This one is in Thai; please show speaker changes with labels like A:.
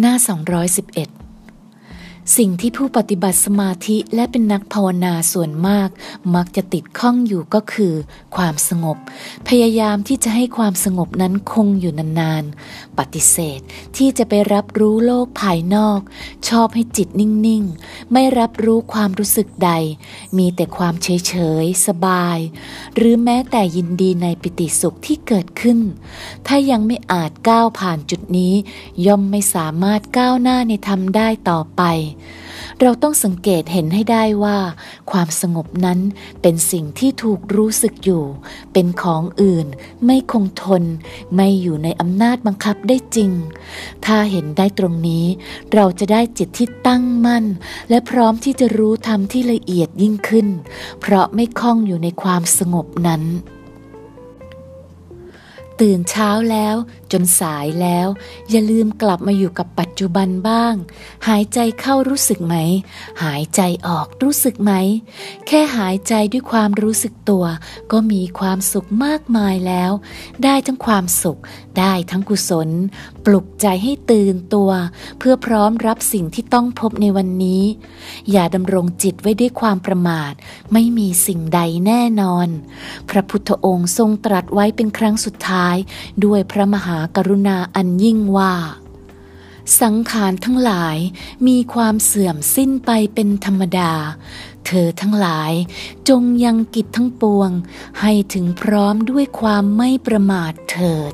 A: หน้า 211 สิ่งที่ผู้ปฏิบัติสมาธิและเป็นนักภาวนาส่วนมาก มักจะติดข้องอยู่ก็คือ ความสงบ พยายามที่จะให้ความสงบนั้นคงอยู่นานๆ ปฏิเสธที่จะไปรับรู้โลกภายนอก ชอบให้จิตนิ่งๆ ไม่รับรู้ความรู้สึกใด มีแต่ความเฉยๆ สบาย หรือแม้แต่ยินดีในปิติสุขที่เกิดขึ้น ถ้ายังไม่อาจก้าวผ่านจุดนี้ ย่อมไม่สามารถก้าวหน้าในธรรมได้ต่อไปเราต้องสังเกตเห็นให้ได้ว่า ความสงบนั้นเป็นสิ่งที่ถูกรู้สึกอยู่ เป็นของอื่น ไม่คงทน ไม่อยู่ในอำนาจบังคับได้จริง ถ้าเห็นได้ตรงนี้ เราจะได้จิตที่ตั้งมั่น และพร้อมที่จะรู้ธรรมที่ละเอียดยิ่งขึ้น เพราะไม่คล้องอยู่ในความสงบนั้นตื่นเช้าแล้วจนสายแล้ว อย่าลืมกลับมาอยู่กับปัจจุบันบ้าง หายใจเข้ารู้สึกไหม หายใจออกรู้สึกไหม แค่หายใจด้วยความรู้สึกตัว ก็มีความสุขมากมายแล้ว ได้ทั้งความสุข ได้ทั้งกุศล ปลุกใจให้ตื่นตัว เพื่อพร้อมรับสิ่งที่ต้องพบในวันนี้ อย่าดำรงจิตไว้ด้วยความประมาท ไม่มีสิ่งใดแน่นอน พระพุทธองค์ทรงตรัสไว้เป็นครั้งสุดท้าย ด้วยพระมหากรุณาอันยิ่งว่า สังขารทั้งหลายมีความเสื่อมสิ้นไปเป็นธรรมดา เธอทั้งหลายจงยังกิจทั้งปวง ให้ถึงพร้อมด้วยความไม่ประมาทเถิด